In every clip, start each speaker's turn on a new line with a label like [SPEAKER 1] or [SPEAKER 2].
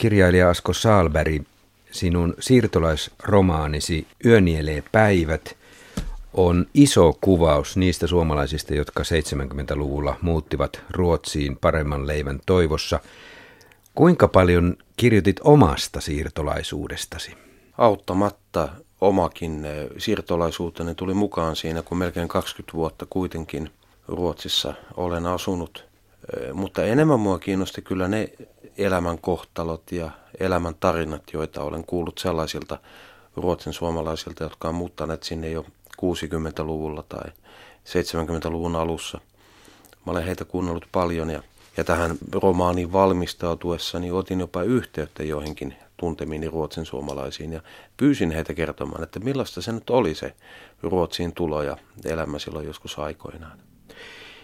[SPEAKER 1] Kirjailija Asko Saalberg, sinun siirtolaisromaanisi Yönielee päivät on iso kuvaus niistä suomalaisista, jotka 70-luvulla muuttivat Ruotsiin paremman leivän toivossa. Kuinka paljon kirjoitit omasta siirtolaisuudestasi?
[SPEAKER 2] Auttamatta omakin eh, siirtolaisuuteni tuli mukaan siinä, kun melkein 20 vuotta kuitenkin Ruotsissa olen asunut. Eh, mutta enemmän mua kiinnosti kyllä ne elämän kohtalot ja elämän tarinat, joita olen kuullut sellaisilta ruotsin suomalaisilta, jotka on muuttaneet sinne jo 60-luvulla tai 70-luvun alussa. Mä olen heitä kuunnellut paljon ja, ja tähän romaaniin valmistautuessani otin jopa yhteyttä joihinkin tuntemiini ruotsin suomalaisiin ja pyysin heitä kertomaan, että millaista se nyt oli se Ruotsiin tulo ja elämä silloin joskus aikoinaan.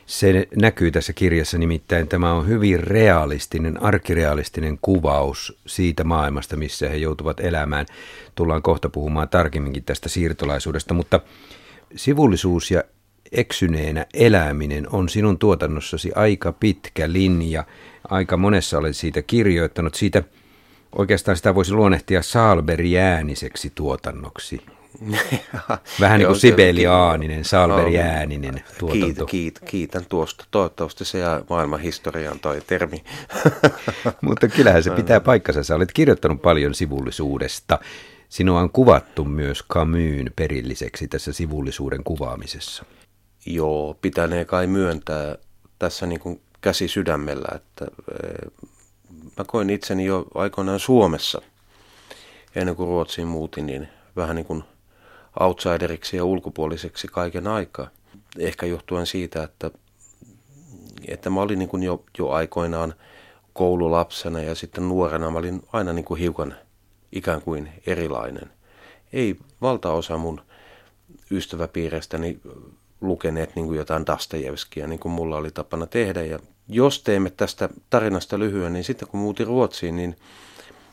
[SPEAKER 1] Se näkyy tässä kirjassa nimittäin. Tämä on hyvin realistinen, arkirealistinen kuvaus siitä maailmasta, missä he joutuvat elämään. Tullaan kohta puhumaan tarkemminkin tästä siirtolaisuudesta, mutta sivullisuus ja eksyneenä eläminen on sinun tuotannossasi aika pitkä linja. Aika monessa olet siitä kirjoittanut. Siitä oikeastaan sitä voisi luonnehtia saalberiääniseksi tuotannoksi. Vähän niin kuin sibeliaaninen, salveriääninen tuotanto.
[SPEAKER 2] Kiit, kiit, kiitän tuosta. Toivottavasti se jää maailman historiaan toi termi.
[SPEAKER 1] Mutta kyllähän se pitää paikkansa. Sä olet kirjoittanut paljon sivullisuudesta. Sinua on kuvattu myös Camuyn perilliseksi tässä sivullisuuden kuvaamisessa.
[SPEAKER 2] Joo, pitänee kai myöntää tässä niin kuin käsi sydämellä, että eh, mä koin itseni jo aikoinaan Suomessa, ennen kuin Ruotsiin muutin, niin vähän niin kuin – outsideriksi ja ulkopuoliseksi kaiken aikaa. Ehkä johtuen siitä, että, että mä olin niin kuin jo, jo aikoinaan koululapsena ja sitten nuorena mä olin aina niin kuin hiukan ikään kuin erilainen. Ei valtaosa mun ystäväpiirestäni lukeneet niin kuin jotain Dostojevskia, niin kuin mulla oli tapana tehdä. Ja jos teemme tästä tarinasta lyhyen, niin sitten kun muutin Ruotsiin, niin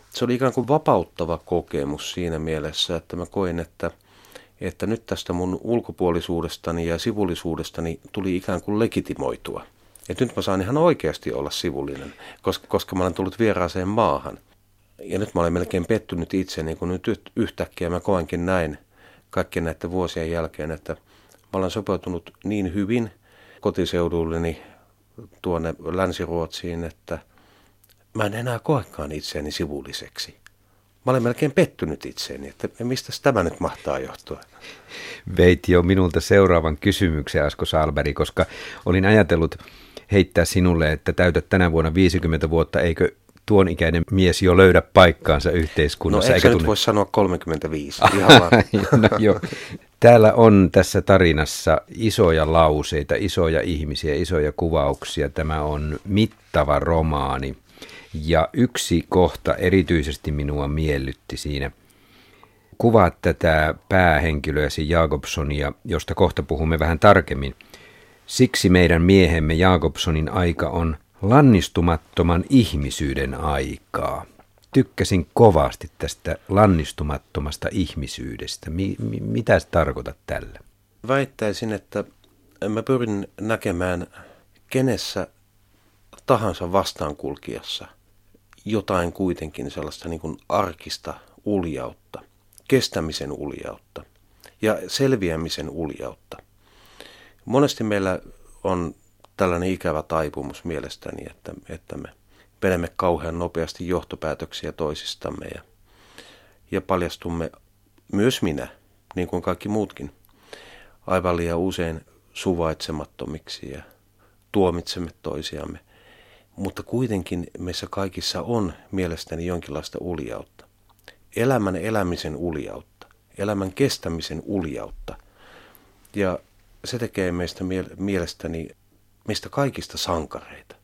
[SPEAKER 2] se oli ikään kuin vapauttava kokemus siinä mielessä, että mä koin, että – että nyt tästä mun ulkopuolisuudestani ja sivullisuudestani tuli ikään kuin legitimoitua. Että nyt mä saan ihan oikeasti olla sivullinen, koska, koska mä olen tullut vieraaseen maahan. Ja nyt mä olen melkein pettynyt itse, niin kun nyt yhtäkkiä mä koenkin näin kaikkien näiden vuosien jälkeen, että mä olen sopeutunut niin hyvin kotiseudulleni tuonne Länsi-Ruotsiin, että mä en enää koekaan itseäni sivulliseksi. Mä olen melkein pettynyt itseeni, että mistä tämä nyt mahtaa johtua.
[SPEAKER 1] Veit jo minulta seuraavan kysymyksen, Asko Salberi, koska olin ajatellut heittää sinulle, että täytät tänä vuonna 50 vuotta, eikö tuon ikäinen mies jo löydä paikkaansa yhteiskunnassa?
[SPEAKER 2] No eikö nyt voi sanoa 35? Ihan
[SPEAKER 1] no, jo. Täällä on tässä tarinassa isoja lauseita, isoja ihmisiä, isoja kuvauksia. Tämä on mittava romaani. Ja yksi kohta erityisesti minua miellytti siinä. Kuvaat tätä päähenkilöäsi Jakobsonia, josta kohta puhumme vähän tarkemmin. Siksi meidän miehemme Jakobsonin aika on lannistumattoman ihmisyyden aikaa. Tykkäsin kovasti tästä lannistumattomasta ihmisyydestä. Mi- mi- mitä tarkoitat tällä?
[SPEAKER 2] Väittäisin, että mä pyrin näkemään kenessä tahansa vastaankulkijassa – jotain kuitenkin sellaista niin kuin arkista uljautta, kestämisen uljautta ja selviämisen uljautta. Monesti meillä on tällainen ikävä taipumus mielestäni, että, että me vedämme kauhean nopeasti johtopäätöksiä toisistamme ja, ja paljastumme myös minä, niin kuin kaikki muutkin, aivan liian usein suvaitsemattomiksi ja tuomitsemme toisiamme – mutta kuitenkin meissä kaikissa on mielestäni jonkinlaista uljautta. Elämän elämisen uljautta, elämän kestämisen uljautta. Ja se tekee meistä mielestäni meistä kaikista sankareita.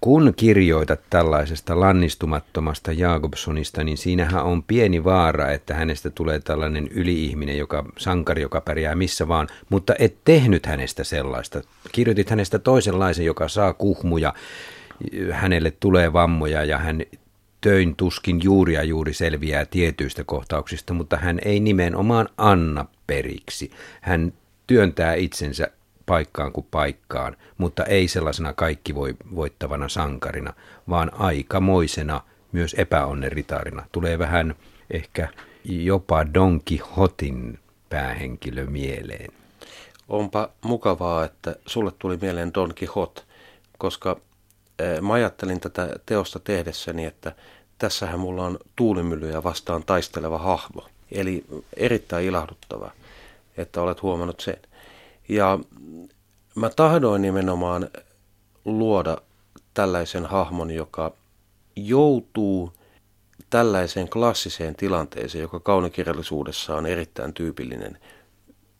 [SPEAKER 1] Kun kirjoitat tällaisesta lannistumattomasta Jakobsonista, niin siinähän on pieni vaara, että hänestä tulee tällainen yliihminen, joka, sankari, joka pärjää missä vaan, mutta et tehnyt hänestä sellaista. Kirjoitit hänestä toisenlaisen, joka saa kuhmuja, hänelle tulee vammoja ja hän töin tuskin juuri ja juuri selviää tietyistä kohtauksista, mutta hän ei nimenomaan anna periksi. Hän työntää itsensä paikkaan kuin paikkaan, mutta ei sellaisena kaikki voi voittavana sankarina, vaan aikamoisena myös epäonnen ritaarina. Tulee vähän ehkä jopa Don Quixotin päähenkilö mieleen.
[SPEAKER 2] Onpa mukavaa, että sulle tuli mieleen Don Quixote, koska mä ajattelin tätä teosta tehdessäni, että tässähän mulla on tuulimyllyjä vastaan taisteleva hahmo. Eli erittäin ilahduttava, että olet huomannut sen. Ja mä tahdoin nimenomaan luoda tällaisen hahmon, joka joutuu tällaiseen klassiseen tilanteeseen, joka kaunikirjallisuudessa on erittäin tyypillinen,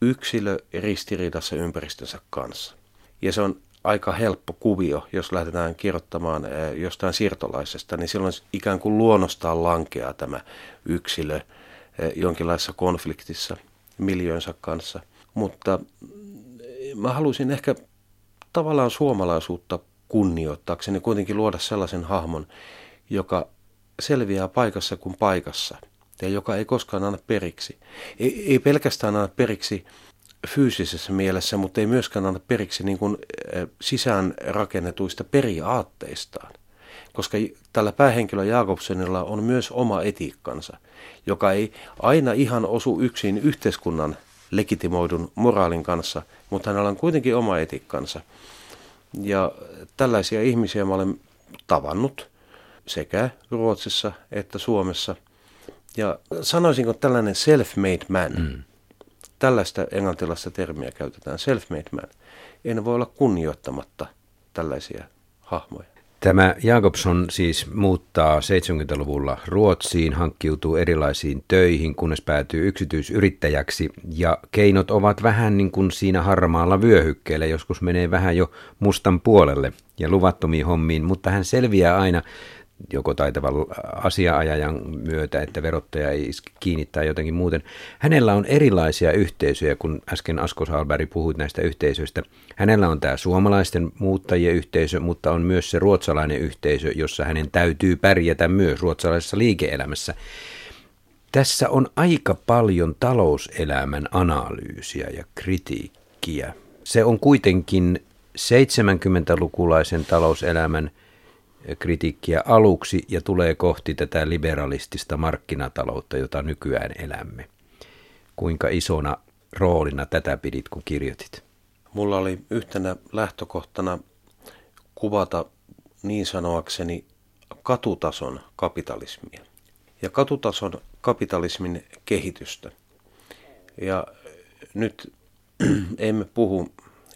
[SPEAKER 2] yksilö ristiriidassa ympäristönsä kanssa. Ja se on aika helppo kuvio, jos lähdetään kirjoittamaan eh, jostain siirtolaisesta, niin silloin ikään kuin luonnostaan lankeaa tämä yksilö eh, jonkinlaisessa konfliktissa miljöönsä kanssa. Mutta mm, mä haluaisin ehkä tavallaan suomalaisuutta kunnioittaakseni kuitenkin luoda sellaisen hahmon, joka selviää paikassa kuin paikassa ja joka ei koskaan anna periksi. Ei, ei pelkästään anna periksi fyysisessä mielessä, mutta ei myöskään anna periksi niin kuin sisään rakennetuista periaatteistaan. Koska tällä päähenkilö Jakobsenilla on myös oma etiikkansa, joka ei aina ihan osu yksin yhteiskunnan legitimoidun moraalin kanssa, mutta hänellä on kuitenkin oma etiikkansa. Ja tällaisia ihmisiä mä olen tavannut sekä Ruotsissa että Suomessa. Ja sanoisinko tällainen self-made man, mm. Tällaista englantilaista termiä käytetään, self-made man. En voi olla kunnioittamatta tällaisia hahmoja.
[SPEAKER 1] Tämä Jakobson siis muuttaa 70-luvulla Ruotsiin, hankkiutuu erilaisiin töihin, kunnes päätyy yksityisyrittäjäksi. Ja keinot ovat vähän niin kuin siinä harmaalla vyöhykkeellä, joskus menee vähän jo mustan puolelle ja luvattomiin hommiin, mutta hän selviää aina joko taitavan asiaajajan myötä, että verottaja ei kiinnittää jotenkin muuten. Hänellä on erilaisia yhteisöjä, kun äsken Asko Salberg puhui näistä yhteisöistä. Hänellä on tämä suomalaisten muuttajien yhteisö, mutta on myös se ruotsalainen yhteisö, jossa hänen täytyy pärjätä myös ruotsalaisessa liike-elämässä. Tässä on aika paljon talouselämän analyysiä ja kritiikkiä. Se on kuitenkin 70-lukulaisen talouselämän kritiikkiä aluksi ja tulee kohti tätä liberalistista markkinataloutta, jota nykyään elämme. Kuinka isona roolina tätä pidit, kun kirjoitit?
[SPEAKER 2] Mulla oli yhtenä lähtökohtana kuvata niin sanoakseni katutason kapitalismia ja katutason kapitalismin kehitystä. Ja nyt emme puhu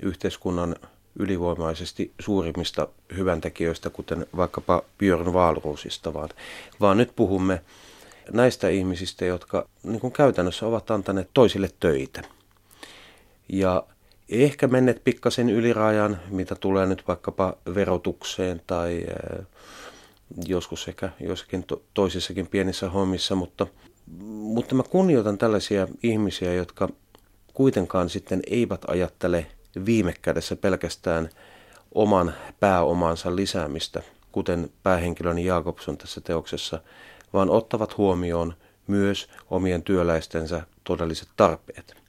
[SPEAKER 2] yhteiskunnan ylivoimaisesti suurimmista hyväntekijöistä, kuten vaikkapa Björn Wahlroosista, vaan, vaan nyt puhumme näistä ihmisistä, jotka niin kuin käytännössä ovat antaneet toisille töitä. Ja ehkä menneet pikkasen ylirajan, mitä tulee nyt vaikkapa verotukseen tai äh, joskus ehkä jossakin to- toisissakin pienissä hommissa, mutta, mutta mä kunnioitan tällaisia ihmisiä, jotka kuitenkaan sitten eivät ajattele viime kädessä pelkästään oman pääomansa lisäämistä, kuten päähenkilöni Jakobson tässä teoksessa, vaan ottavat huomioon myös omien työläistensä todelliset tarpeet.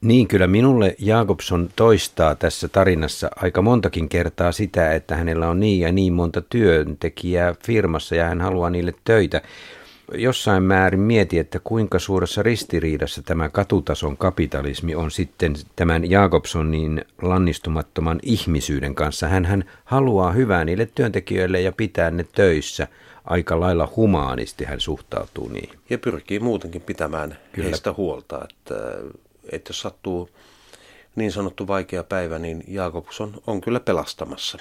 [SPEAKER 1] Niin, kyllä minulle Jakobson toistaa tässä tarinassa aika montakin kertaa sitä, että hänellä on niin ja niin monta työntekijää firmassa ja hän haluaa niille töitä jossain määrin mieti, että kuinka suuressa ristiriidassa tämä katutason kapitalismi on sitten tämän Jakobsonin lannistumattoman ihmisyyden kanssa. Hän haluaa hyvää niille työntekijöille ja pitää ne töissä. Aika lailla humaanisti hän suhtautuu niin.
[SPEAKER 2] Ja pyrkii muutenkin pitämään Kyllä. heistä huolta, että, että jos sattuu niin sanottu vaikea päivä, niin Jakobson on kyllä pelastamassa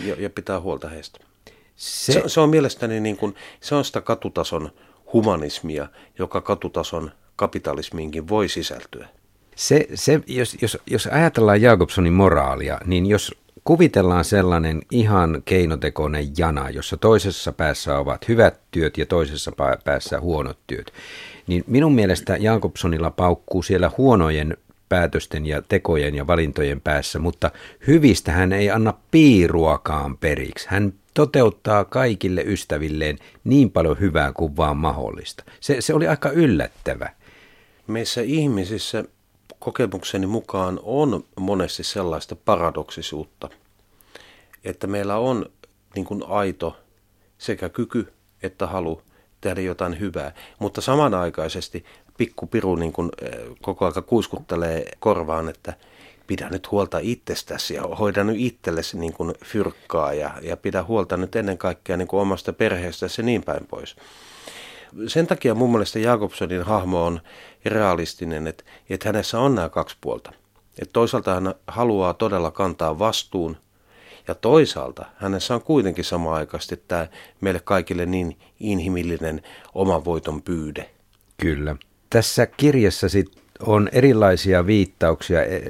[SPEAKER 2] ja, ja pitää huolta heistä. Se, se, se on mielestäni niin kuin, se on sitä katutason humanismia, joka katutason kapitalismiinkin voi sisältyä.
[SPEAKER 1] Se, se, jos, jos, jos ajatellaan Jakobsonin moraalia, niin jos kuvitellaan sellainen ihan keinotekoinen jana, jossa toisessa päässä ovat hyvät työt ja toisessa päässä huonot työt, niin minun mielestä Jakobsonilla paukkuu siellä huonojen päätösten ja tekojen ja valintojen päässä, mutta hyvistä hän ei anna piiruakaan periksi. Hän toteuttaa kaikille ystävilleen niin paljon hyvää kuin vaan mahdollista. Se, se oli aika yllättävä.
[SPEAKER 2] Meissä ihmisissä kokemukseni mukaan on monesti sellaista paradoksisuutta, että meillä on niin kuin aito sekä kyky että halu tehdä jotain hyvää. Mutta samanaikaisesti pikku piru niin kuin, koko aika kuiskuttelee korvaan, että pidä nyt huolta itsestäsi ja hoida nyt itsellesi niin kuin fyrkkaa ja, ja pidä huolta nyt ennen kaikkea niin kuin omasta perheestäsi ja niin päin pois. Sen takia mun mielestä Jakobsonin hahmo on realistinen, että, että hänessä on nämä kaksi puolta. Että toisaalta hän haluaa todella kantaa vastuun ja toisaalta hänessä on kuitenkin sama-aikaisesti tämä meille kaikille niin inhimillinen oman voiton pyyde.
[SPEAKER 1] Kyllä. Tässä kirjassa sit on erilaisia viittauksia eh,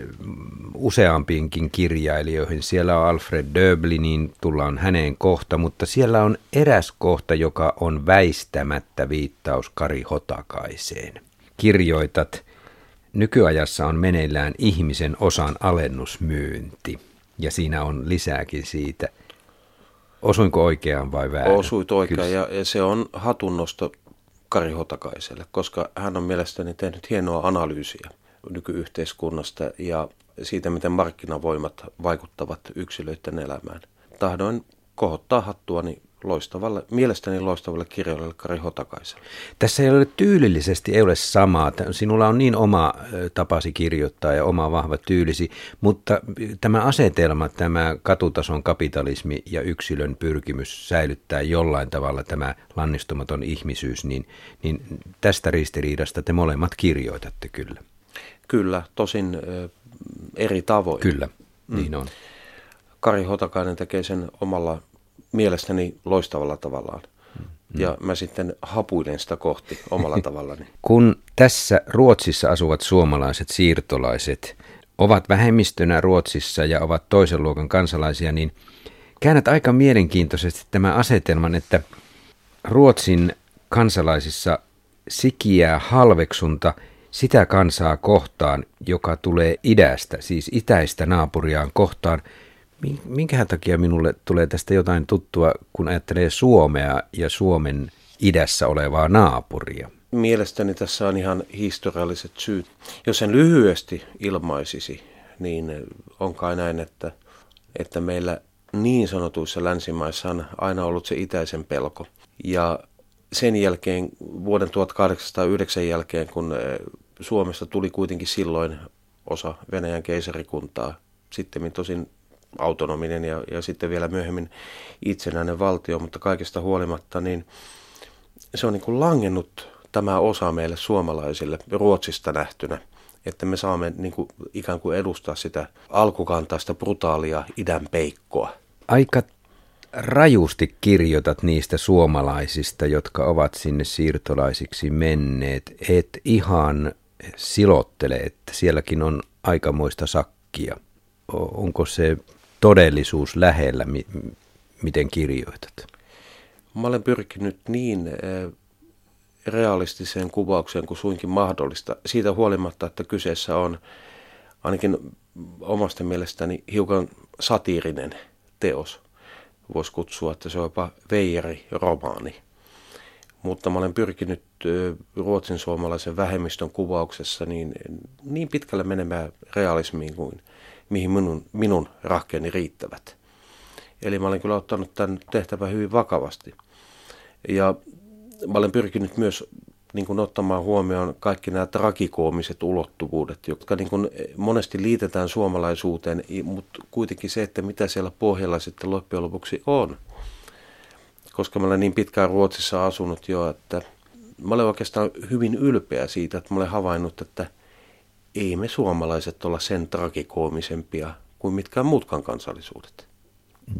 [SPEAKER 1] useampiinkin kirjailijoihin. Siellä on Alfred Döblin, niin tullaan häneen kohta, mutta siellä on eräs kohta, joka on väistämättä viittaus Kari Hotakaiseen. Kirjoitat, nykyajassa on meneillään ihmisen osan alennusmyynti, ja siinä on lisääkin siitä. Osuinko oikeaan vai väärin?
[SPEAKER 2] Osuit oikein, ja, ja se on hatunnosto Kari Hotakaiselle, koska hän on mielestäni tehnyt hienoa analyysiä nykyyhteiskunnasta ja siitä, miten markkinavoimat vaikuttavat yksilöiden elämään. Tahdoin kohottaa hattuani loistavalle, mielestäni loistavalle kirjailijalle Kari Hotakaiselle.
[SPEAKER 1] Tässä ei ole tyylillisesti ei ole samaa. Sinulla on niin oma tapasi kirjoittaa ja oma vahva tyylisi, mutta tämä asetelma, tämä katutason kapitalismi ja yksilön pyrkimys säilyttää jollain tavalla tämä lannistumaton ihmisyys, niin, niin tästä ristiriidasta te molemmat kirjoitatte kyllä.
[SPEAKER 2] Kyllä, tosin eri tavoin.
[SPEAKER 1] Kyllä, mm. niin on.
[SPEAKER 2] Kari Hotakainen tekee sen omalla mielestäni loistavalla tavallaan. Mm. Ja mä sitten hapuilen sitä kohti omalla tavallani.
[SPEAKER 1] Kun tässä Ruotsissa asuvat suomalaiset siirtolaiset ovat vähemmistönä Ruotsissa ja ovat toisen luokan kansalaisia, niin käännät aika mielenkiintoisesti tämä asetelman, että Ruotsin kansalaisissa sikiää halveksunta sitä kansaa kohtaan, joka tulee idästä, siis itäistä naapuriaan kohtaan – minkä takia minulle tulee tästä jotain tuttua, kun ajattelee Suomea ja Suomen idässä olevaa naapuria?
[SPEAKER 2] Mielestäni tässä on ihan historialliset syyt. Jos sen lyhyesti ilmaisisi, niin on kai näin, että, että meillä niin sanotuissa länsimaissa on aina ollut se itäisen pelko. Ja sen jälkeen, vuoden 1809 jälkeen, kun eh, Suomesta tuli kuitenkin silloin osa Venäjän keisarikuntaa, sitten tosin autonominen ja, ja sitten vielä myöhemmin itsenäinen valtio, mutta kaikesta huolimatta niin se on niin kuin langennut tämä osa meille suomalaisille Ruotsista nähtynä, että me saamme niin kuin ikään kuin edustaa sitä alkukantaista brutaalia idän peikkoa.
[SPEAKER 1] Aika rajusti kirjoitat niistä suomalaisista, jotka ovat sinne siirtolaisiksi menneet, et ihan silottele, että sielläkin on aikamoista sakkia. Onko se todellisuus lähellä, mi- miten kirjoitat?
[SPEAKER 2] Mä olen pyrkinyt niin eh, realistiseen kuvaukseen kuin suinkin mahdollista. Siitä huolimatta, että kyseessä on ainakin omasta mielestäni hiukan satiirinen teos. Voisi kutsua, että se on jopa veijari-romaani. Mutta mä olen pyrkinyt eh, ruotsin suomalaisen vähemmistön kuvauksessa niin, niin pitkälle menemään realismiin kuin mihin minun, minun rahkeeni riittävät. Eli mä olen kyllä ottanut tämän tehtävän hyvin vakavasti. Ja mä olen pyrkinyt myös niin kuin ottamaan huomioon kaikki nämä tragikoomiset ulottuvuudet, jotka niin kuin monesti liitetään suomalaisuuteen, mutta kuitenkin se, että mitä siellä pohjalla sitten loppujen lopuksi on. Koska mä olen niin pitkään Ruotsissa asunut jo, että mä olen oikeastaan hyvin ylpeä siitä, että mä olen havainnut, että – ei me suomalaiset olla sen tragikoomisempia kuin mitkään muutkaan kansallisuudet.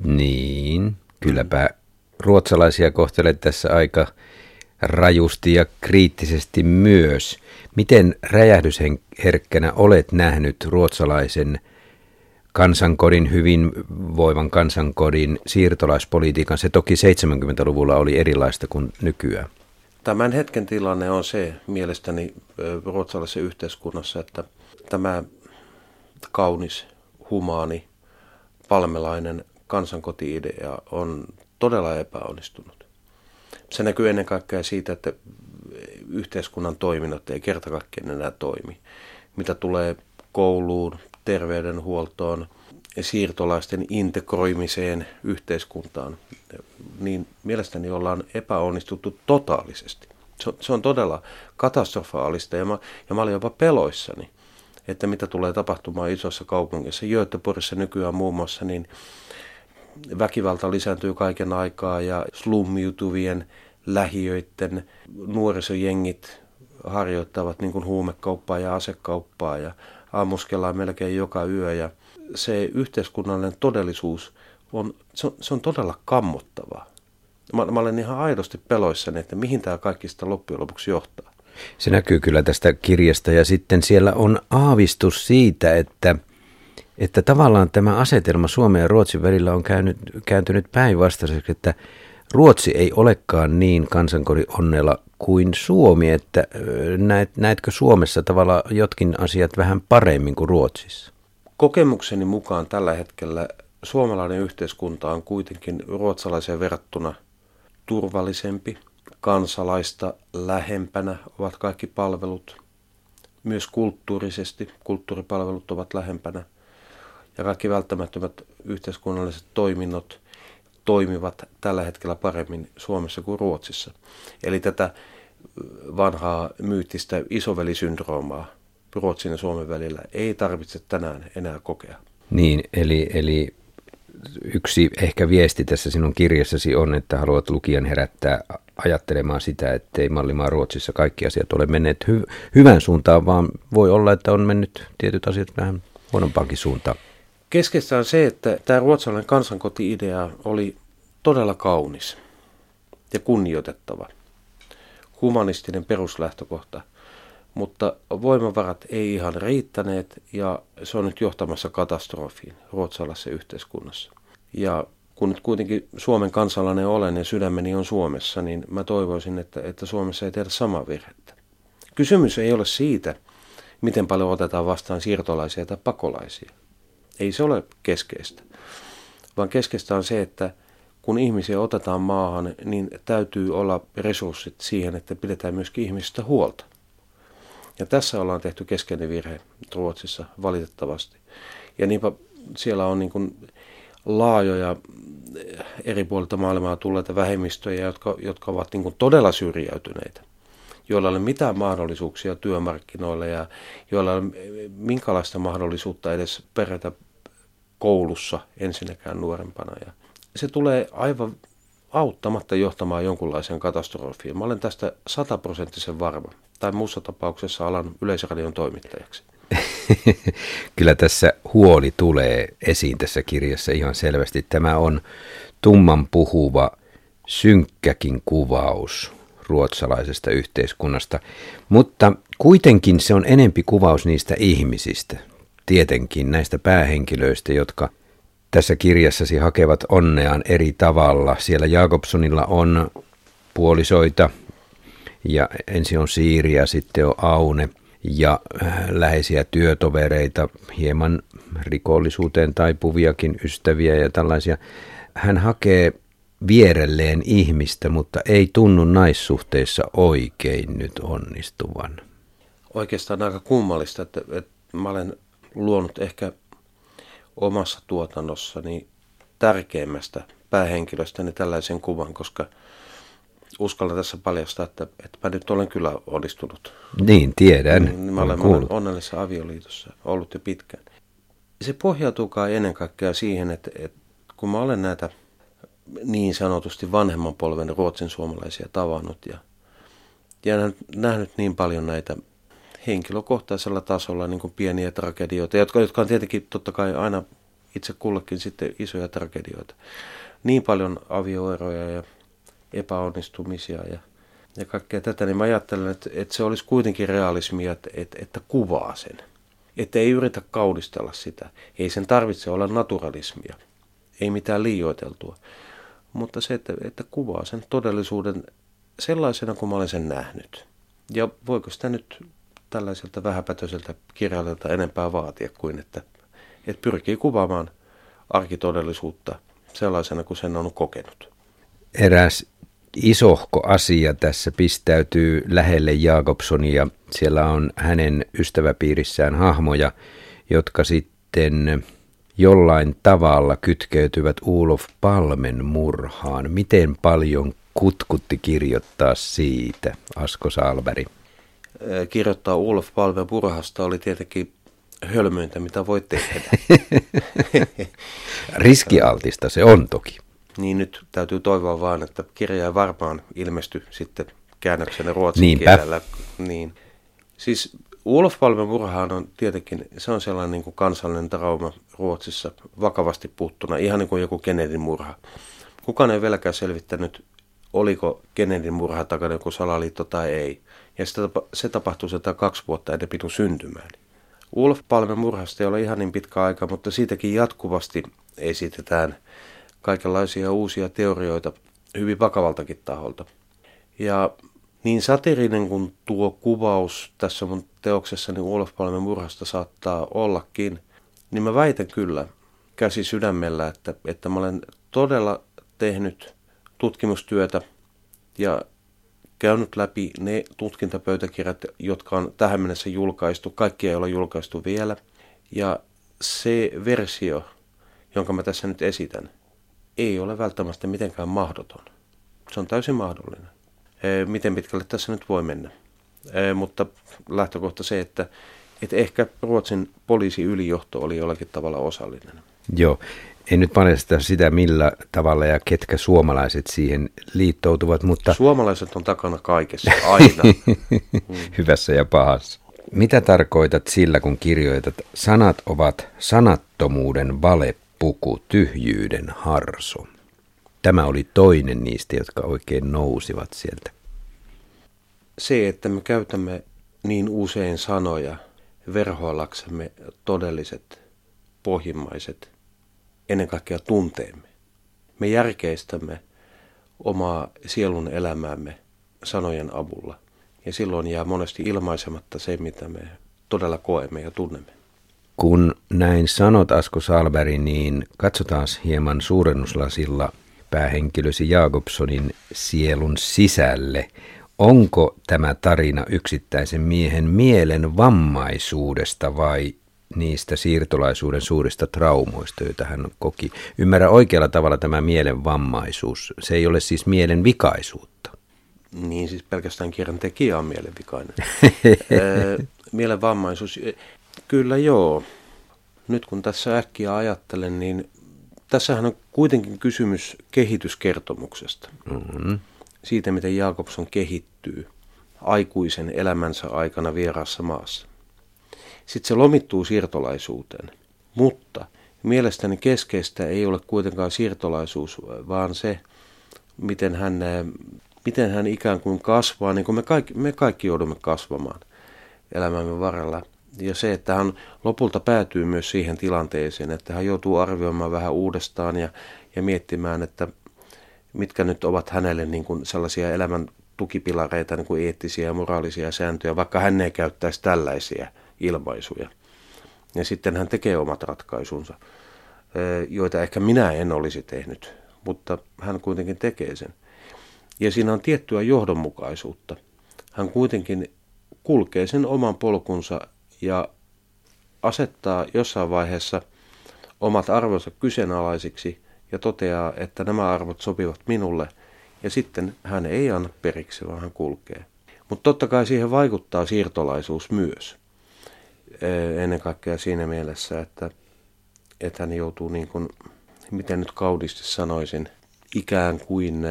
[SPEAKER 1] Niin, kylläpä ruotsalaisia kohtelet tässä aika rajusti ja kriittisesti myös. Miten räjähdysherkkänä olet nähnyt ruotsalaisen kansankodin, hyvin voivan kansankodin siirtolaispolitiikan? Se toki 70-luvulla oli erilaista kuin nykyään.
[SPEAKER 2] Tämän hetken tilanne on se mielestäni ruotsalaisessa yhteiskunnassa, että tämä kaunis, humaani, palmelainen kansankoti-idea on todella epäonnistunut. Se näkyy ennen kaikkea siitä, että yhteiskunnan toiminnot ei kerta kaikkiaan enää toimi. Mitä tulee kouluun, terveydenhuoltoon, siirtolaisten integroimiseen yhteiskuntaan, niin mielestäni ollaan epäonnistuttu totaalisesti. Se on, se on todella katastrofaalista ja mä, ja mä olin jopa peloissani, että mitä tulee tapahtumaan isossa kaupungissa. Göteborgissa nykyään muun muassa, niin väkivalta lisääntyy kaiken aikaa ja slummiutuvien lähiöiden nuorisojengit harjoittavat niin kuin huumekauppaa ja asekauppaa ja ammuskellaan melkein joka yö ja se yhteiskunnallinen todellisuus on, se on, se on todella kammottavaa. Mä, mä olen ihan aidosti peloissani, että mihin tämä kaikki sitä loppujen lopuksi johtaa.
[SPEAKER 1] Se näkyy kyllä tästä kirjasta ja sitten siellä on aavistus siitä, että, että tavallaan tämä asetelma Suomen ja Ruotsin välillä on käynyt, kääntynyt päinvastaiseksi, että Ruotsi ei olekaan niin kansankodin onnella kuin Suomi, että näet, näetkö Suomessa tavallaan jotkin asiat vähän paremmin kuin Ruotsissa?
[SPEAKER 2] Kokemukseni mukaan tällä hetkellä suomalainen yhteiskunta on kuitenkin ruotsalaiseen verrattuna turvallisempi, kansalaista lähempänä ovat kaikki palvelut. Myös kulttuurisesti kulttuuripalvelut ovat lähempänä ja kaikki välttämättömät yhteiskunnalliset toiminnot toimivat tällä hetkellä paremmin Suomessa kuin Ruotsissa. Eli tätä vanhaa myyttistä isovelisyndroomaa Ruotsin ja Suomen välillä ei tarvitse tänään enää kokea.
[SPEAKER 1] Niin, eli, eli yksi ehkä viesti tässä sinun kirjassasi on, että haluat lukijan herättää ajattelemaan sitä, ettei mallimaa Ruotsissa kaikki asiat ole menneet hy- hyvän suuntaan, vaan voi olla, että on mennyt tietyt asiat vähän huonompaankin suuntaan.
[SPEAKER 2] Keskeistä on se, että tämä ruotsalainen kansankoti-idea oli todella kaunis ja kunnioitettava, humanistinen peruslähtökohta, mutta voimavarat ei ihan riittäneet ja se on nyt johtamassa katastrofiin ruotsalaisessa yhteiskunnassa. Ja kun nyt kuitenkin Suomen kansalainen olen ja sydämeni on Suomessa, niin mä toivoisin, että, että Suomessa ei tehdä samaa virhettä. Kysymys ei ole siitä, miten paljon otetaan vastaan siirtolaisia tai pakolaisia. Ei se ole keskeistä, vaan keskeistä on se, että kun ihmisiä otetaan maahan, niin täytyy olla resurssit siihen, että pidetään myöskin ihmisistä huolta. Ja tässä ollaan tehty keskeinen virhe Ruotsissa valitettavasti. Ja niinpä siellä on niin kuin laajoja eri puolilta maailmaa tulleita vähemmistöjä, jotka, jotka ovat niin kuin todella syrjäytyneitä, joilla ei ole mitään mahdollisuuksia työmarkkinoille ja joilla ei ole minkälaista mahdollisuutta edes perätä koulussa ensinnäkään nuorempana. Ja se tulee aivan auttamatta johtamaan jonkunlaiseen katastrofiin. Mä olen tästä sataprosenttisen varma, tai muussa tapauksessa alan yleisradion toimittajaksi.
[SPEAKER 1] Kyllä tässä huoli tulee esiin tässä kirjassa ihan selvästi. Tämä on tumman puhuva, synkkäkin kuvaus ruotsalaisesta yhteiskunnasta, mutta kuitenkin se on enempi kuvaus niistä ihmisistä, tietenkin näistä päähenkilöistä, jotka tässä kirjassasi hakevat onneaan eri tavalla. Siellä Jakobsonilla on puolisoita ja ensin on Siiri ja sitten on Aune ja äh, läheisiä työtovereita, hieman rikollisuuteen taipuviakin ystäviä ja tällaisia. Hän hakee vierelleen ihmistä, mutta ei tunnu naissuhteissa oikein nyt onnistuvan.
[SPEAKER 2] Oikeastaan aika kummallista, että, että mä olen luonut ehkä omassa tuotannossani tärkeimmästä päähenkilöstäni tällaisen kuvan, koska uskallan tässä paljastaa, että, että mä nyt olen kyllä onnistunut.
[SPEAKER 1] Niin, tiedän.
[SPEAKER 2] Niin, mä olen, olen onnellisessa avioliitossa ollut jo pitkään. Se pohjautuukaan ennen kaikkea siihen, että, että kun mä olen näitä niin sanotusti vanhemman polven ruotsin suomalaisia tavannut ja, ja nähnyt niin paljon näitä henkilökohtaisella tasolla niin kuin pieniä tragedioita, jotka, jotka on tietenkin totta kai aina itse kullekin sitten isoja tragedioita. Niin paljon avioeroja ja epäonnistumisia ja, ja kaikkea tätä, niin mä ajattelen, että, että se olisi kuitenkin realismia, että, että, että kuvaa sen. Että ei yritä kaudistella sitä. Ei sen tarvitse olla naturalismia. Ei mitään liioiteltua. Mutta se, että, että kuvaa sen todellisuuden sellaisena kuin mä olen sen nähnyt. Ja voiko sitä nyt tällaiselta vähäpätöiseltä kirjailijalta enempää vaatia kuin, että, että pyrkii kuvaamaan arkitodellisuutta sellaisena kuin sen on kokenut.
[SPEAKER 1] Eräs isohko asia tässä pistäytyy lähelle Jakobsonia. Siellä on hänen ystäväpiirissään hahmoja, jotka sitten jollain tavalla kytkeytyvät Ulof Palmen murhaan. Miten paljon kutkutti kirjoittaa siitä, Asko Salberi?
[SPEAKER 2] Kirjoittaa Ulof Palmen murhasta oli tietenkin hölmöintä, mitä voi tehdä.
[SPEAKER 1] Riskialtista se on toki.
[SPEAKER 2] Niin nyt täytyy toivoa vaan, että kirja ei varmaan ilmesty sitten käännöksenä ruotsin
[SPEAKER 1] Niinpä.
[SPEAKER 2] kielellä. Niin. Siis Ulof Palmen murhaan on tietenkin, se on sellainen niin kuin kansallinen trauma Ruotsissa vakavasti puuttuna, ihan niin kuin joku Kennedyn murha. Kukaan ei vieläkään selvittänyt, oliko Kennedyn murha takana joku salaliitto tai ei. Ja se, se tapahtui sitä kaksi vuotta ennen minun syntymääni. Ulf Palmen murhasta ei ole ihan niin pitkä aika, mutta siitäkin jatkuvasti esitetään kaikenlaisia uusia teorioita hyvin vakavaltakin taholta. Ja niin satirinen kuin tuo kuvaus tässä mun teoksessani Ulf Palmen murhasta saattaa ollakin, niin mä väitän kyllä käsi sydämellä, että, että mä olen todella tehnyt tutkimustyötä ja käynyt läpi ne tutkintapöytäkirjat, jotka on tähän mennessä julkaistu. Kaikki ei ole julkaistu vielä. Ja se versio, jonka mä tässä nyt esitän, ei ole välttämättä mitenkään mahdoton. Se on täysin mahdollinen. Miten pitkälle tässä nyt voi mennä? Mutta lähtökohta se, että, että ehkä Ruotsin poliisiylijohto oli jollakin tavalla osallinen.
[SPEAKER 1] Joo, en nyt paljasta sitä, millä tavalla ja ketkä suomalaiset siihen liittoutuvat, mutta...
[SPEAKER 2] Suomalaiset on takana kaikessa, aina.
[SPEAKER 1] Hyvässä ja pahassa. Mitä tarkoitat sillä, kun kirjoitat, sanat ovat sanattomuuden valepuku, tyhjyyden harso? Tämä oli toinen niistä, jotka oikein nousivat sieltä.
[SPEAKER 2] Se, että me käytämme niin usein sanoja verhoillaksemme todelliset, pohjimmaiset ennen kaikkea tunteemme. Me järkeistämme omaa sielun elämäämme sanojen avulla. Ja silloin jää monesti ilmaisematta se, mitä me todella koemme ja tunnemme.
[SPEAKER 1] Kun näin sanot Asko Salberi, niin katsotaan hieman suurennuslasilla päähenkilösi Jakobsonin sielun sisälle. Onko tämä tarina yksittäisen miehen mielen vammaisuudesta vai niistä siirtolaisuuden suurista traumoista, joita hän koki. Ymmärrä oikealla tavalla tämä mielen vammaisuus. Se ei ole siis mielen vikaisuutta.
[SPEAKER 2] Niin, siis pelkästään kirjan tekijä on mielenvikainen. mielen vammaisuus, kyllä joo. Nyt kun tässä äkkiä ajattelen, niin tässähän on kuitenkin kysymys kehityskertomuksesta. Mm-hmm. Siitä, miten Jakobson kehittyy aikuisen elämänsä aikana vieraassa maassa. Sitten se lomittuu siirtolaisuuteen. Mutta mielestäni keskeistä ei ole kuitenkaan siirtolaisuus, vaan se, miten hän, miten hän ikään kuin kasvaa, niin kuin me kaikki, me kaikki joudumme kasvamaan elämämme varrella. Ja se, että hän lopulta päätyy myös siihen tilanteeseen, että hän joutuu arvioimaan vähän uudestaan ja, ja miettimään, että mitkä nyt ovat hänelle niin kuin sellaisia elämän tukipilareita, niin kuin eettisiä ja moraalisia sääntöjä, vaikka hän ei käyttäisi tällaisia – ilmaisuja. Ja sitten hän tekee omat ratkaisunsa, joita ehkä minä en olisi tehnyt, mutta hän kuitenkin tekee sen. Ja siinä on tiettyä johdonmukaisuutta. Hän kuitenkin kulkee sen oman polkunsa ja asettaa jossain vaiheessa omat arvonsa kyseenalaisiksi ja toteaa, että nämä arvot sopivat minulle, ja sitten hän ei anna periksi, vaan hän kulkee. Mutta totta kai siihen vaikuttaa siirtolaisuus myös. Ennen kaikkea siinä mielessä, että, että hän joutuu niin kuin, miten nyt kaudisti sanoisin, ikään kuin...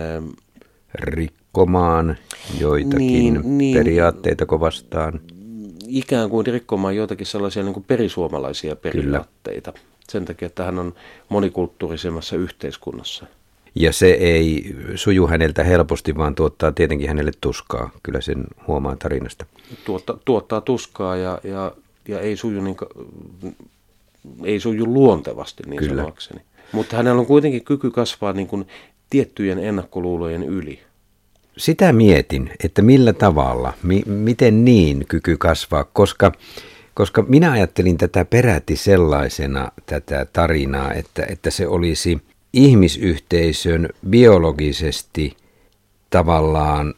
[SPEAKER 1] Rikkomaan joitakin niin, niin, periaatteita kovastaan.
[SPEAKER 2] Ikään kuin rikkomaan joitakin sellaisia niin kuin perisuomalaisia periaatteita. Kyllä. Sen takia, että hän on monikulttuurisemmassa yhteiskunnassa.
[SPEAKER 1] Ja se ei suju häneltä helposti, vaan tuottaa tietenkin hänelle tuskaa. Kyllä sen huomaa tarinasta.
[SPEAKER 2] Tuotta, tuottaa tuskaa ja, ja ja ei suju, niin, ei suju luontevasti niin Kyllä. sanoakseni. Mutta hänellä on kuitenkin kyky kasvaa niin kuin tiettyjen ennakkoluulojen yli.
[SPEAKER 1] Sitä mietin, että millä tavalla, mi- miten niin kyky kasvaa, koska, koska minä ajattelin tätä peräti sellaisena tätä tarinaa, että, että se olisi ihmisyhteisön biologisesti tavallaan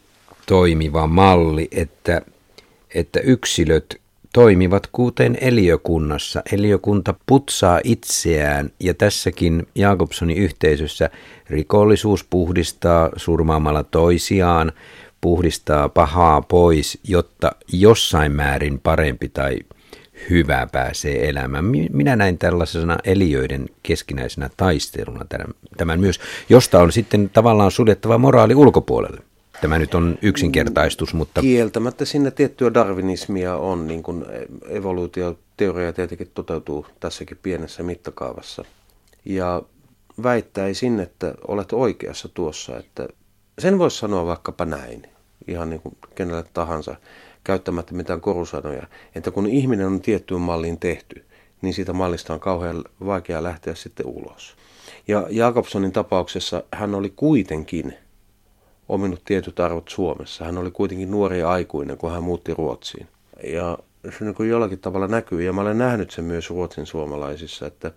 [SPEAKER 1] toimiva malli, että, että yksilöt toimivat kuten eliökunnassa. Eliökunta putsaa itseään ja tässäkin Jakobsonin yhteisössä rikollisuus puhdistaa surmaamalla toisiaan, puhdistaa pahaa pois, jotta jossain määrin parempi tai hyvä pääsee elämään. Minä näin tällaisena eliöiden keskinäisenä taisteluna tämän myös, josta on sitten tavallaan suljettava moraali ulkopuolelle. Tämä nyt on yksinkertaistus, mutta...
[SPEAKER 2] Kieltämättä sinne tiettyä darwinismia on, niin kuin evoluutioteoria tietenkin toteutuu tässäkin pienessä mittakaavassa. Ja väittäisin, että olet oikeassa tuossa, että sen voisi sanoa vaikkapa näin, ihan niin kuin kenelle tahansa, käyttämättä mitään korusanoja, että kun ihminen on tiettyyn malliin tehty, niin siitä mallista on kauhean vaikea lähteä sitten ulos. Ja Jakobsonin tapauksessa hän oli kuitenkin ominut tietyt arvot Suomessa. Hän oli kuitenkin nuori aikuinen, kun hän muutti Ruotsiin. Ja se niin jollakin tavalla näkyy, ja mä olen nähnyt sen myös Ruotsin suomalaisissa, että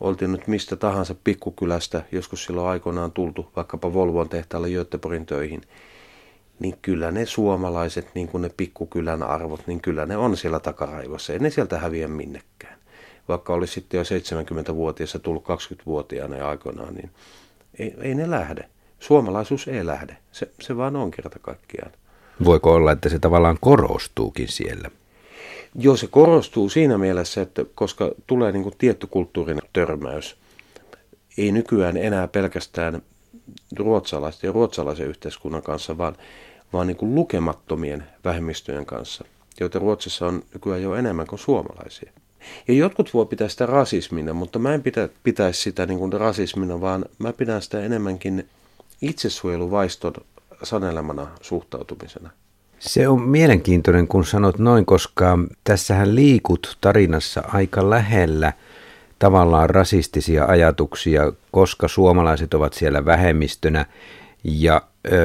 [SPEAKER 2] oltiin nyt mistä tahansa pikkukylästä, joskus silloin aikoinaan tultu vaikkapa Volvon tehtaalle Göteborgin töihin, niin kyllä ne suomalaiset, niin kuin ne pikkukylän arvot, niin kyllä ne on siellä takaraivossa. Ei ne sieltä häviä minnekään. Vaikka olisi sitten jo 70-vuotiaassa tullut 20-vuotiaana aikoinaan, niin ei, ei ne lähde suomalaisuus ei lähde. Se, se vaan on kerta kaikkiaan.
[SPEAKER 1] Voiko olla, että se tavallaan korostuukin siellä?
[SPEAKER 2] Joo, se korostuu siinä mielessä, että koska tulee niin kuin tietty kulttuurinen törmäys, ei nykyään enää pelkästään ruotsalaisten ja ruotsalaisen yhteiskunnan kanssa, vaan, vaan niin kuin lukemattomien vähemmistöjen kanssa, joita Ruotsissa on nykyään jo enemmän kuin suomalaisia. Ja jotkut voi pitää sitä rasismina, mutta mä en pitä, pitäisi sitä niin kuin rasismina, vaan mä pidän sitä enemmänkin itsesuojeluvaiston sanelemana suhtautumisena.
[SPEAKER 1] Se on mielenkiintoinen, kun sanot noin, koska tässähän liikut tarinassa aika lähellä tavallaan rasistisia ajatuksia, koska suomalaiset ovat siellä vähemmistönä ja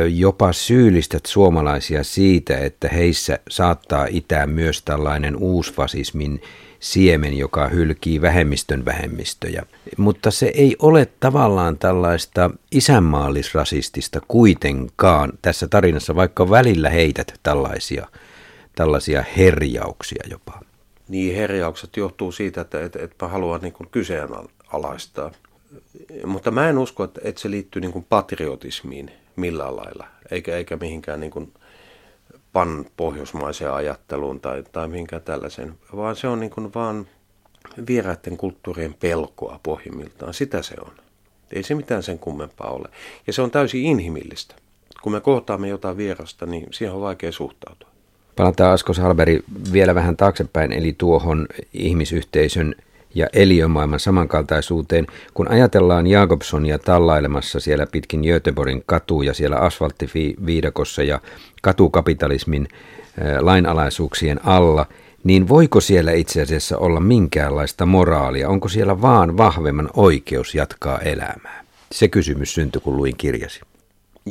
[SPEAKER 1] jopa syyllistät suomalaisia siitä, että heissä saattaa itää myös tällainen uusfasismin siemen, joka hylkii vähemmistön vähemmistöjä. Mutta se ei ole tavallaan tällaista isänmaallisrasistista kuitenkaan tässä tarinassa, vaikka välillä heität tällaisia, tällaisia herjauksia jopa.
[SPEAKER 2] Niin, herjaukset johtuu siitä, että et, et mä haluan niin kyseenalaistaa. Mutta mä en usko, että, että se liittyy niin patriotismiin millään lailla, eikä, eikä mihinkään niin kuin pan pohjoismaiseen ajatteluun tai, tai mihinkään tällaiseen, vaan se on niin kuin vaan vieraiden kulttuurien pelkoa pohjimmiltaan. Sitä se on. Ei se mitään sen kummempaa ole. Ja se on täysin inhimillistä. Kun me kohtaamme jotain vierasta, niin siihen on vaikea suhtautua.
[SPEAKER 1] Palataan Asko Salberi vielä vähän taaksepäin, eli tuohon ihmisyhteisön ja eliömaailman samankaltaisuuteen, kun ajatellaan Jakobsonia tallailemassa siellä pitkin Göteborgin katuja siellä asfalttiviidakossa ja katukapitalismin lainalaisuuksien alla, niin voiko siellä itse asiassa olla minkäänlaista moraalia? Onko siellä vaan vahvemman oikeus jatkaa elämää? Se kysymys syntyi, kun luin kirjasi.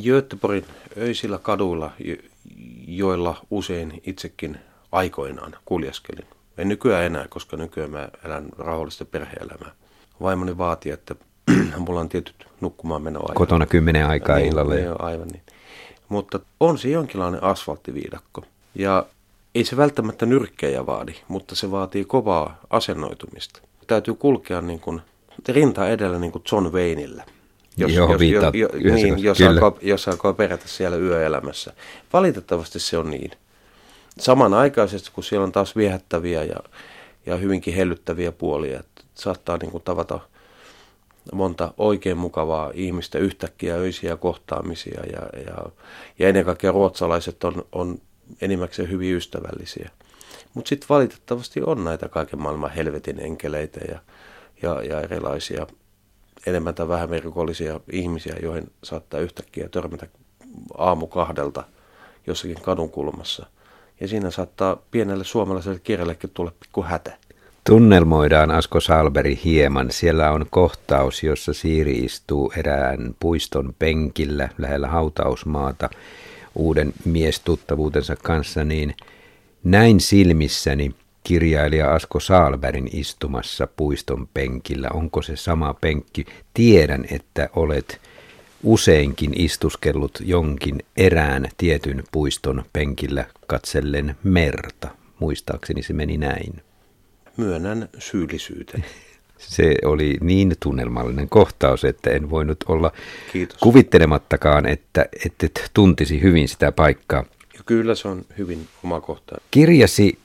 [SPEAKER 2] Göteborgin öisillä kaduilla, joilla usein itsekin aikoinaan kuljeskelin, en nykyään enää, koska nykyään mä elän rauhallista perhe-elämää. Vaimoni vaati, että mulla on tietyt nukkumaan menoaikaa.
[SPEAKER 1] Kotona kymmenen aikaa
[SPEAKER 2] niin,
[SPEAKER 1] illalle.
[SPEAKER 2] Niin, aivan niin. Mutta on se jonkinlainen asfalttiviidakko. Ja ei se välttämättä nyrkkejä vaadi, mutta se vaatii kovaa asennoitumista. Täytyy kulkea niin kuin rinta edellä niin kuin John Wayneillä.
[SPEAKER 1] Jos, Joo, jos, jo, jo,
[SPEAKER 2] niin, jos, alkoi, jos alkoi perätä siellä yöelämässä. Valitettavasti se on niin samanaikaisesti, kun siellä on taas viehättäviä ja, ja hyvinkin hellyttäviä puolia, että saattaa niin kuin tavata monta oikein mukavaa ihmistä yhtäkkiä öisiä kohtaamisia ja, ja, ja ennen kaikkea ruotsalaiset on, on enimmäkseen hyvin ystävällisiä. Mutta sitten valitettavasti on näitä kaiken maailman helvetin enkeleitä ja, ja, ja erilaisia enemmän tai vähemmän rikollisia ihmisiä, joihin saattaa yhtäkkiä törmätä aamu kahdelta jossakin kadun kulmassa – ja siinä saattaa pienelle suomalaiselle kirjallekin tulla pikku hätä.
[SPEAKER 1] Tunnelmoidaan Asko Salberi hieman. Siellä on kohtaus, jossa Siiri istuu erään puiston penkillä lähellä hautausmaata uuden miestuttavuutensa kanssa, niin näin silmissäni kirjailija Asko Saalberin istumassa puiston penkillä. Onko se sama penkki? Tiedän, että olet useinkin istuskellut jonkin erään tietyn puiston penkillä katsellen merta. Muistaakseni se meni näin.
[SPEAKER 2] Myönnän syyllisyyteni.
[SPEAKER 1] Se oli niin tunnelmallinen kohtaus, että en voinut olla
[SPEAKER 2] Kiitos.
[SPEAKER 1] kuvittelemattakaan, että et tuntisi hyvin sitä paikkaa.
[SPEAKER 2] Ja kyllä se on hyvin omakohtainen.
[SPEAKER 1] Kirjasi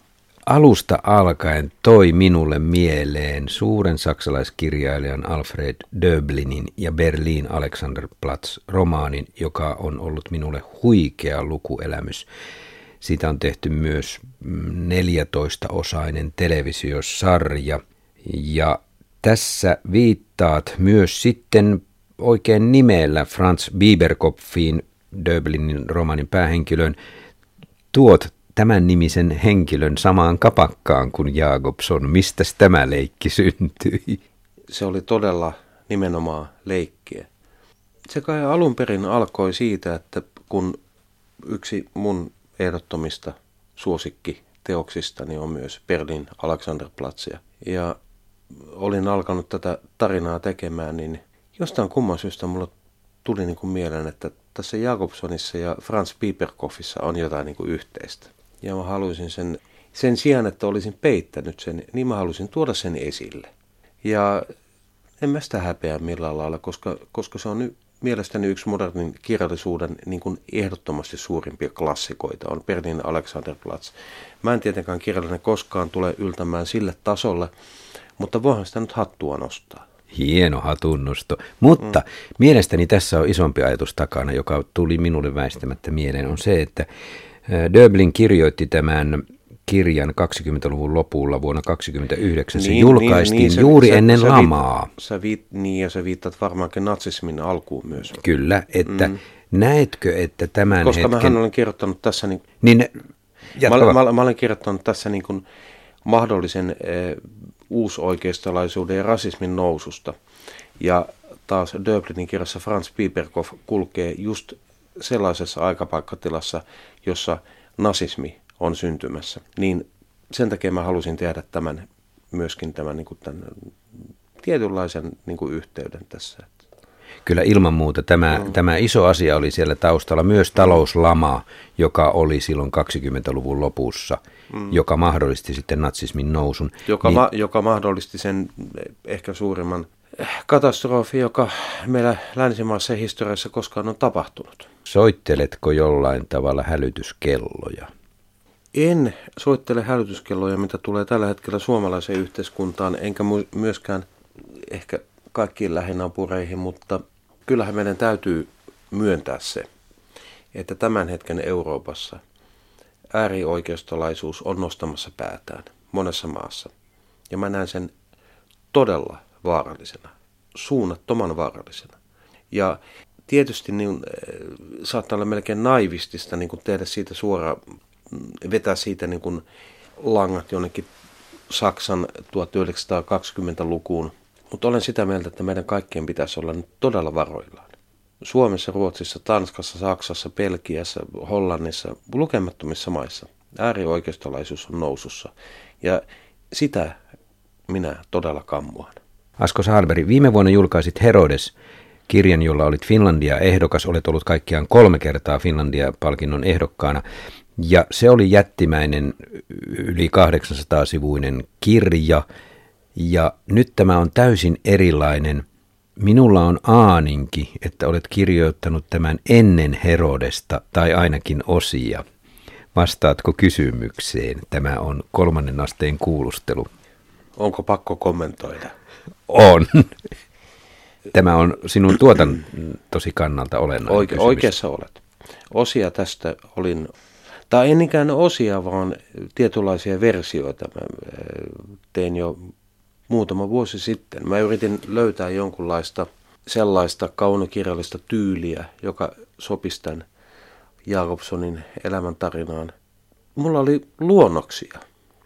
[SPEAKER 1] alusta alkaen toi minulle mieleen suuren saksalaiskirjailijan Alfred Döblinin ja Berlin Alexanderplatz romaanin, joka on ollut minulle huikea lukuelämys. Siitä on tehty myös 14-osainen televisiosarja ja tässä viittaat myös sitten oikein nimellä Franz Bieberkopfiin, Döblinin romanin päähenkilön. Tuot tämän nimisen henkilön samaan kapakkaan kuin Jakobson. Mistä tämä leikki syntyi?
[SPEAKER 2] Se oli todella nimenomaan leikkiä. Se kai alun perin alkoi siitä, että kun yksi mun ehdottomista suosikki teoksistani on myös Berlin Alexanderplatzia. Ja olin alkanut tätä tarinaa tekemään, niin jostain kumman syystä mulle tuli niin kuin mieleen, että tässä Jakobsonissa ja Franz Pieperkoffissa on jotain niin kuin yhteistä. Ja mä haluaisin sen, sen sijaan, että olisin peittänyt sen, niin mä halusin tuoda sen esille. Ja en mä sitä häpeä millään lailla, koska, koska se on mielestäni yksi modernin kirjallisuuden niin kuin ehdottomasti suurimpia klassikoita on Berlin Alexanderplatz. Mä en tietenkään kirjallinen koskaan tule yltämään sille tasolle, mutta voihan sitä nyt hattua nostaa.
[SPEAKER 1] Hieno hatunnosto. Mutta mm. mielestäni tässä on isompi ajatus takana, joka tuli minulle väistämättä mieleen, on se, että Döblin kirjoitti tämän kirjan 20-luvun lopulla vuonna 1929. Se niin, julkaistiin niin, niin, juuri sä, ennen sä, lamaa.
[SPEAKER 2] Sä viit, niin, ja sä viittat varmaankin natsismin alkuun myös.
[SPEAKER 1] Kyllä, että mm. näetkö, että tämän
[SPEAKER 2] Koska
[SPEAKER 1] hetken...
[SPEAKER 2] mähän olen kirjoittanut tässä... Niin,
[SPEAKER 1] niin
[SPEAKER 2] mä, mä, mä, olen kirjoittanut tässä niin kuin mahdollisen eh, uusoikeistolaisuuden ja rasismin noususta. Ja taas Döblinin kirjassa Franz Piperkov kulkee just sellaisessa aikapaikkatilassa, jossa nasismi on syntymässä. Niin sen takia mä halusin tehdä tämän myöskin tämän, niin kuin tämän tietynlaisen niin kuin yhteyden tässä.
[SPEAKER 1] Kyllä ilman muuta tämä, mm. tämä iso asia oli siellä taustalla, myös talouslama, joka oli silloin 20-luvun lopussa, mm. joka mahdollisti sitten natsismin nousun.
[SPEAKER 2] Joka, niin, ma- joka mahdollisti sen ehkä suurimman katastrofi, joka meillä länsimaassa historiassa koskaan on tapahtunut.
[SPEAKER 1] Soitteletko jollain tavalla hälytyskelloja?
[SPEAKER 2] En soittele hälytyskelloja, mitä tulee tällä hetkellä suomalaiseen yhteiskuntaan, enkä myöskään ehkä kaikkiin lähinaapureihin, mutta kyllähän meidän täytyy myöntää se, että tämän hetken Euroopassa äärioikeistolaisuus on nostamassa päätään monessa maassa. Ja mä näen sen todella vaarallisena, suunnattoman vaarallisena. Ja tietysti niin, eh, saattaa olla melkein naivistista niin tehdä siitä suora, vetää siitä niin kuin langat jonnekin Saksan 1920-lukuun. Mutta olen sitä mieltä, että meidän kaikkien pitäisi olla nyt todella varoillaan. Suomessa, Ruotsissa, Tanskassa, Saksassa, Belgiassa, Hollannissa, lukemattomissa maissa äärioikeistolaisuus on nousussa. Ja sitä minä todella kammuan.
[SPEAKER 1] Asko Saalberg, viime vuonna julkaisit Herodes kirjan, jolla olit Finlandia ehdokas. Olet ollut kaikkiaan kolme kertaa Finlandia-palkinnon ehdokkaana. Ja se oli jättimäinen yli 800-sivuinen kirja. Ja nyt tämä on täysin erilainen. Minulla on aaninki, että olet kirjoittanut tämän ennen Herodesta, tai ainakin osia. Vastaatko kysymykseen? Tämä on kolmannen asteen kuulustelu.
[SPEAKER 2] Onko pakko kommentoida?
[SPEAKER 1] On. Tämä on sinun tuotantosi kannalta olennainen Oike, kysymys.
[SPEAKER 2] Oikeassa olet. Osia tästä olin, tai en ikään osia, vaan tietynlaisia versioita mä tein jo muutama vuosi sitten. Mä yritin löytää jonkunlaista sellaista kaunokirjallista tyyliä, joka sopisi tämän Jakobsonin elämäntarinaan. Mulla oli luonnoksia.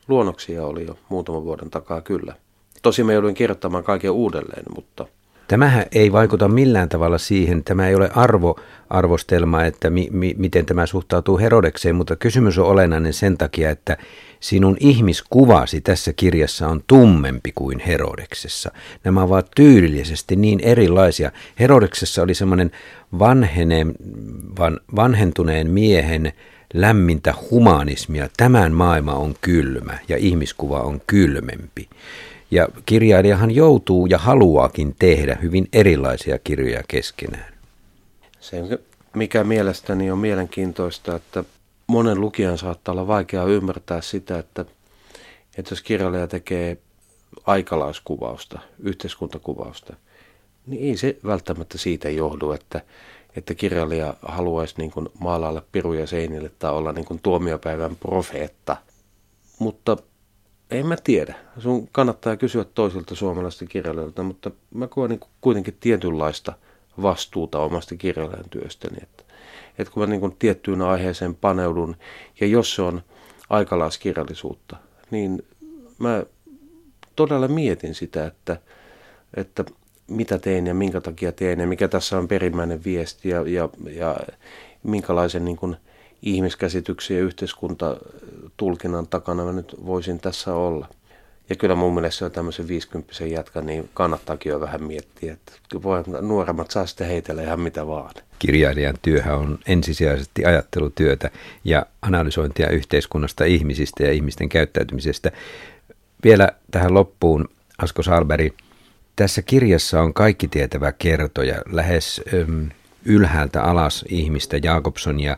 [SPEAKER 2] Luonnoksia oli jo muutaman vuoden takaa kyllä. Tosi mä jouduin kirjoittamaan kaiken uudelleen, mutta...
[SPEAKER 1] Tämähän ei vaikuta millään tavalla siihen, tämä ei ole arvo, arvostelma, että mi, mi, miten tämä suhtautuu Herodekseen, mutta kysymys on olennainen sen takia, että sinun ihmiskuvasi tässä kirjassa on tummempi kuin Herodeksessa. Nämä ovat tyylillisesti niin erilaisia. Herodeksessa oli semmoinen van, vanhentuneen miehen lämmintä humanismia. Tämän maailma on kylmä ja ihmiskuva on kylmempi. Ja kirjailijahan joutuu ja haluaakin tehdä hyvin erilaisia kirjoja keskenään.
[SPEAKER 2] Se, mikä mielestäni on mielenkiintoista, että monen lukijan saattaa olla vaikea ymmärtää sitä, että, että jos kirjailija tekee aikalaiskuvausta, yhteiskuntakuvausta, niin ei se välttämättä siitä johdu, että, että kirjailija haluaisi niin kuin maalailla piruja seinille tai olla niin kuin tuomiopäivän profeetta. Mutta en mä tiedä. Sun kannattaa kysyä toisilta suomalaisista kirjailijoilta, mutta mä koen niin kuitenkin tietynlaista vastuuta omasta kirjailijan työstäni. Että, että kun mä niin kuin tiettyyn aiheeseen paneudun, ja jos se on aikalaiskirjallisuutta, niin mä todella mietin sitä, että, että mitä teen ja minkä takia teen ja mikä tässä on perimmäinen viesti ja, ja, ja minkälaisen niin kuin ihmiskäsityksen ja yhteiskuntatulkinnan takana mä nyt voisin tässä olla. Ja kyllä mun mielestä on tämmöisen 50 jätkä, niin kannattaakin jo vähän miettiä, että voi, nuoremmat saa sitten heitellä ihan mitä vaan.
[SPEAKER 1] Kirjailijan työhän on ensisijaisesti ajattelutyötä ja analysointia yhteiskunnasta, ihmisistä ja ihmisten käyttäytymisestä. Vielä tähän loppuun, Asko Salberi, tässä kirjassa on kaikki tietävä kertoja, lähes ylhäältä alas ihmistä Jakobsonia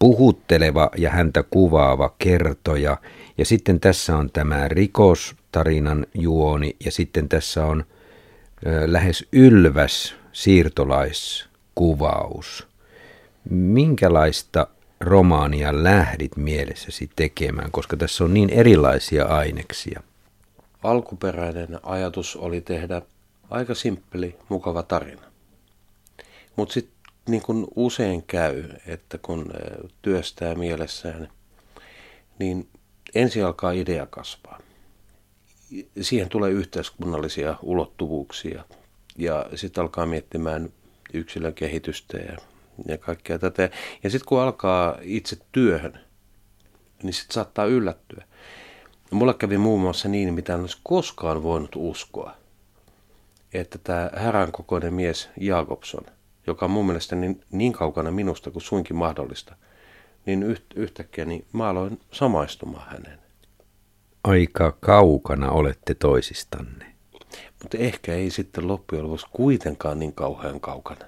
[SPEAKER 1] puhutteleva ja häntä kuvaava kertoja. Ja sitten tässä on tämä rikostarinan juoni ja sitten tässä on lähes ylväs siirtolaiskuvaus. Minkälaista romaania lähdit mielessäsi tekemään, koska tässä on niin erilaisia aineksia?
[SPEAKER 2] alkuperäinen ajatus oli tehdä aika simppeli, mukava tarina. Mutta sitten niin kuin usein käy, että kun työstää mielessään, niin ensin alkaa idea kasvaa. Siihen tulee yhteiskunnallisia ulottuvuuksia ja sitten alkaa miettimään yksilön kehitystä ja, ja kaikkea tätä. Ja sitten kun alkaa itse työhön, niin sitten saattaa yllättyä. Mulla kävi muun muassa niin, mitä en olisi koskaan voinut uskoa, että tämä härän kokoinen mies Jakobson, joka on mun mielestä niin, niin kaukana minusta kuin suinkin mahdollista, niin yht, yhtäkkiä niin mä aloin samaistumaan häneen.
[SPEAKER 1] Aika kaukana olette toisistanne.
[SPEAKER 2] Mutta ehkä ei sitten loppujen lopuksi kuitenkaan niin kauhean kaukana.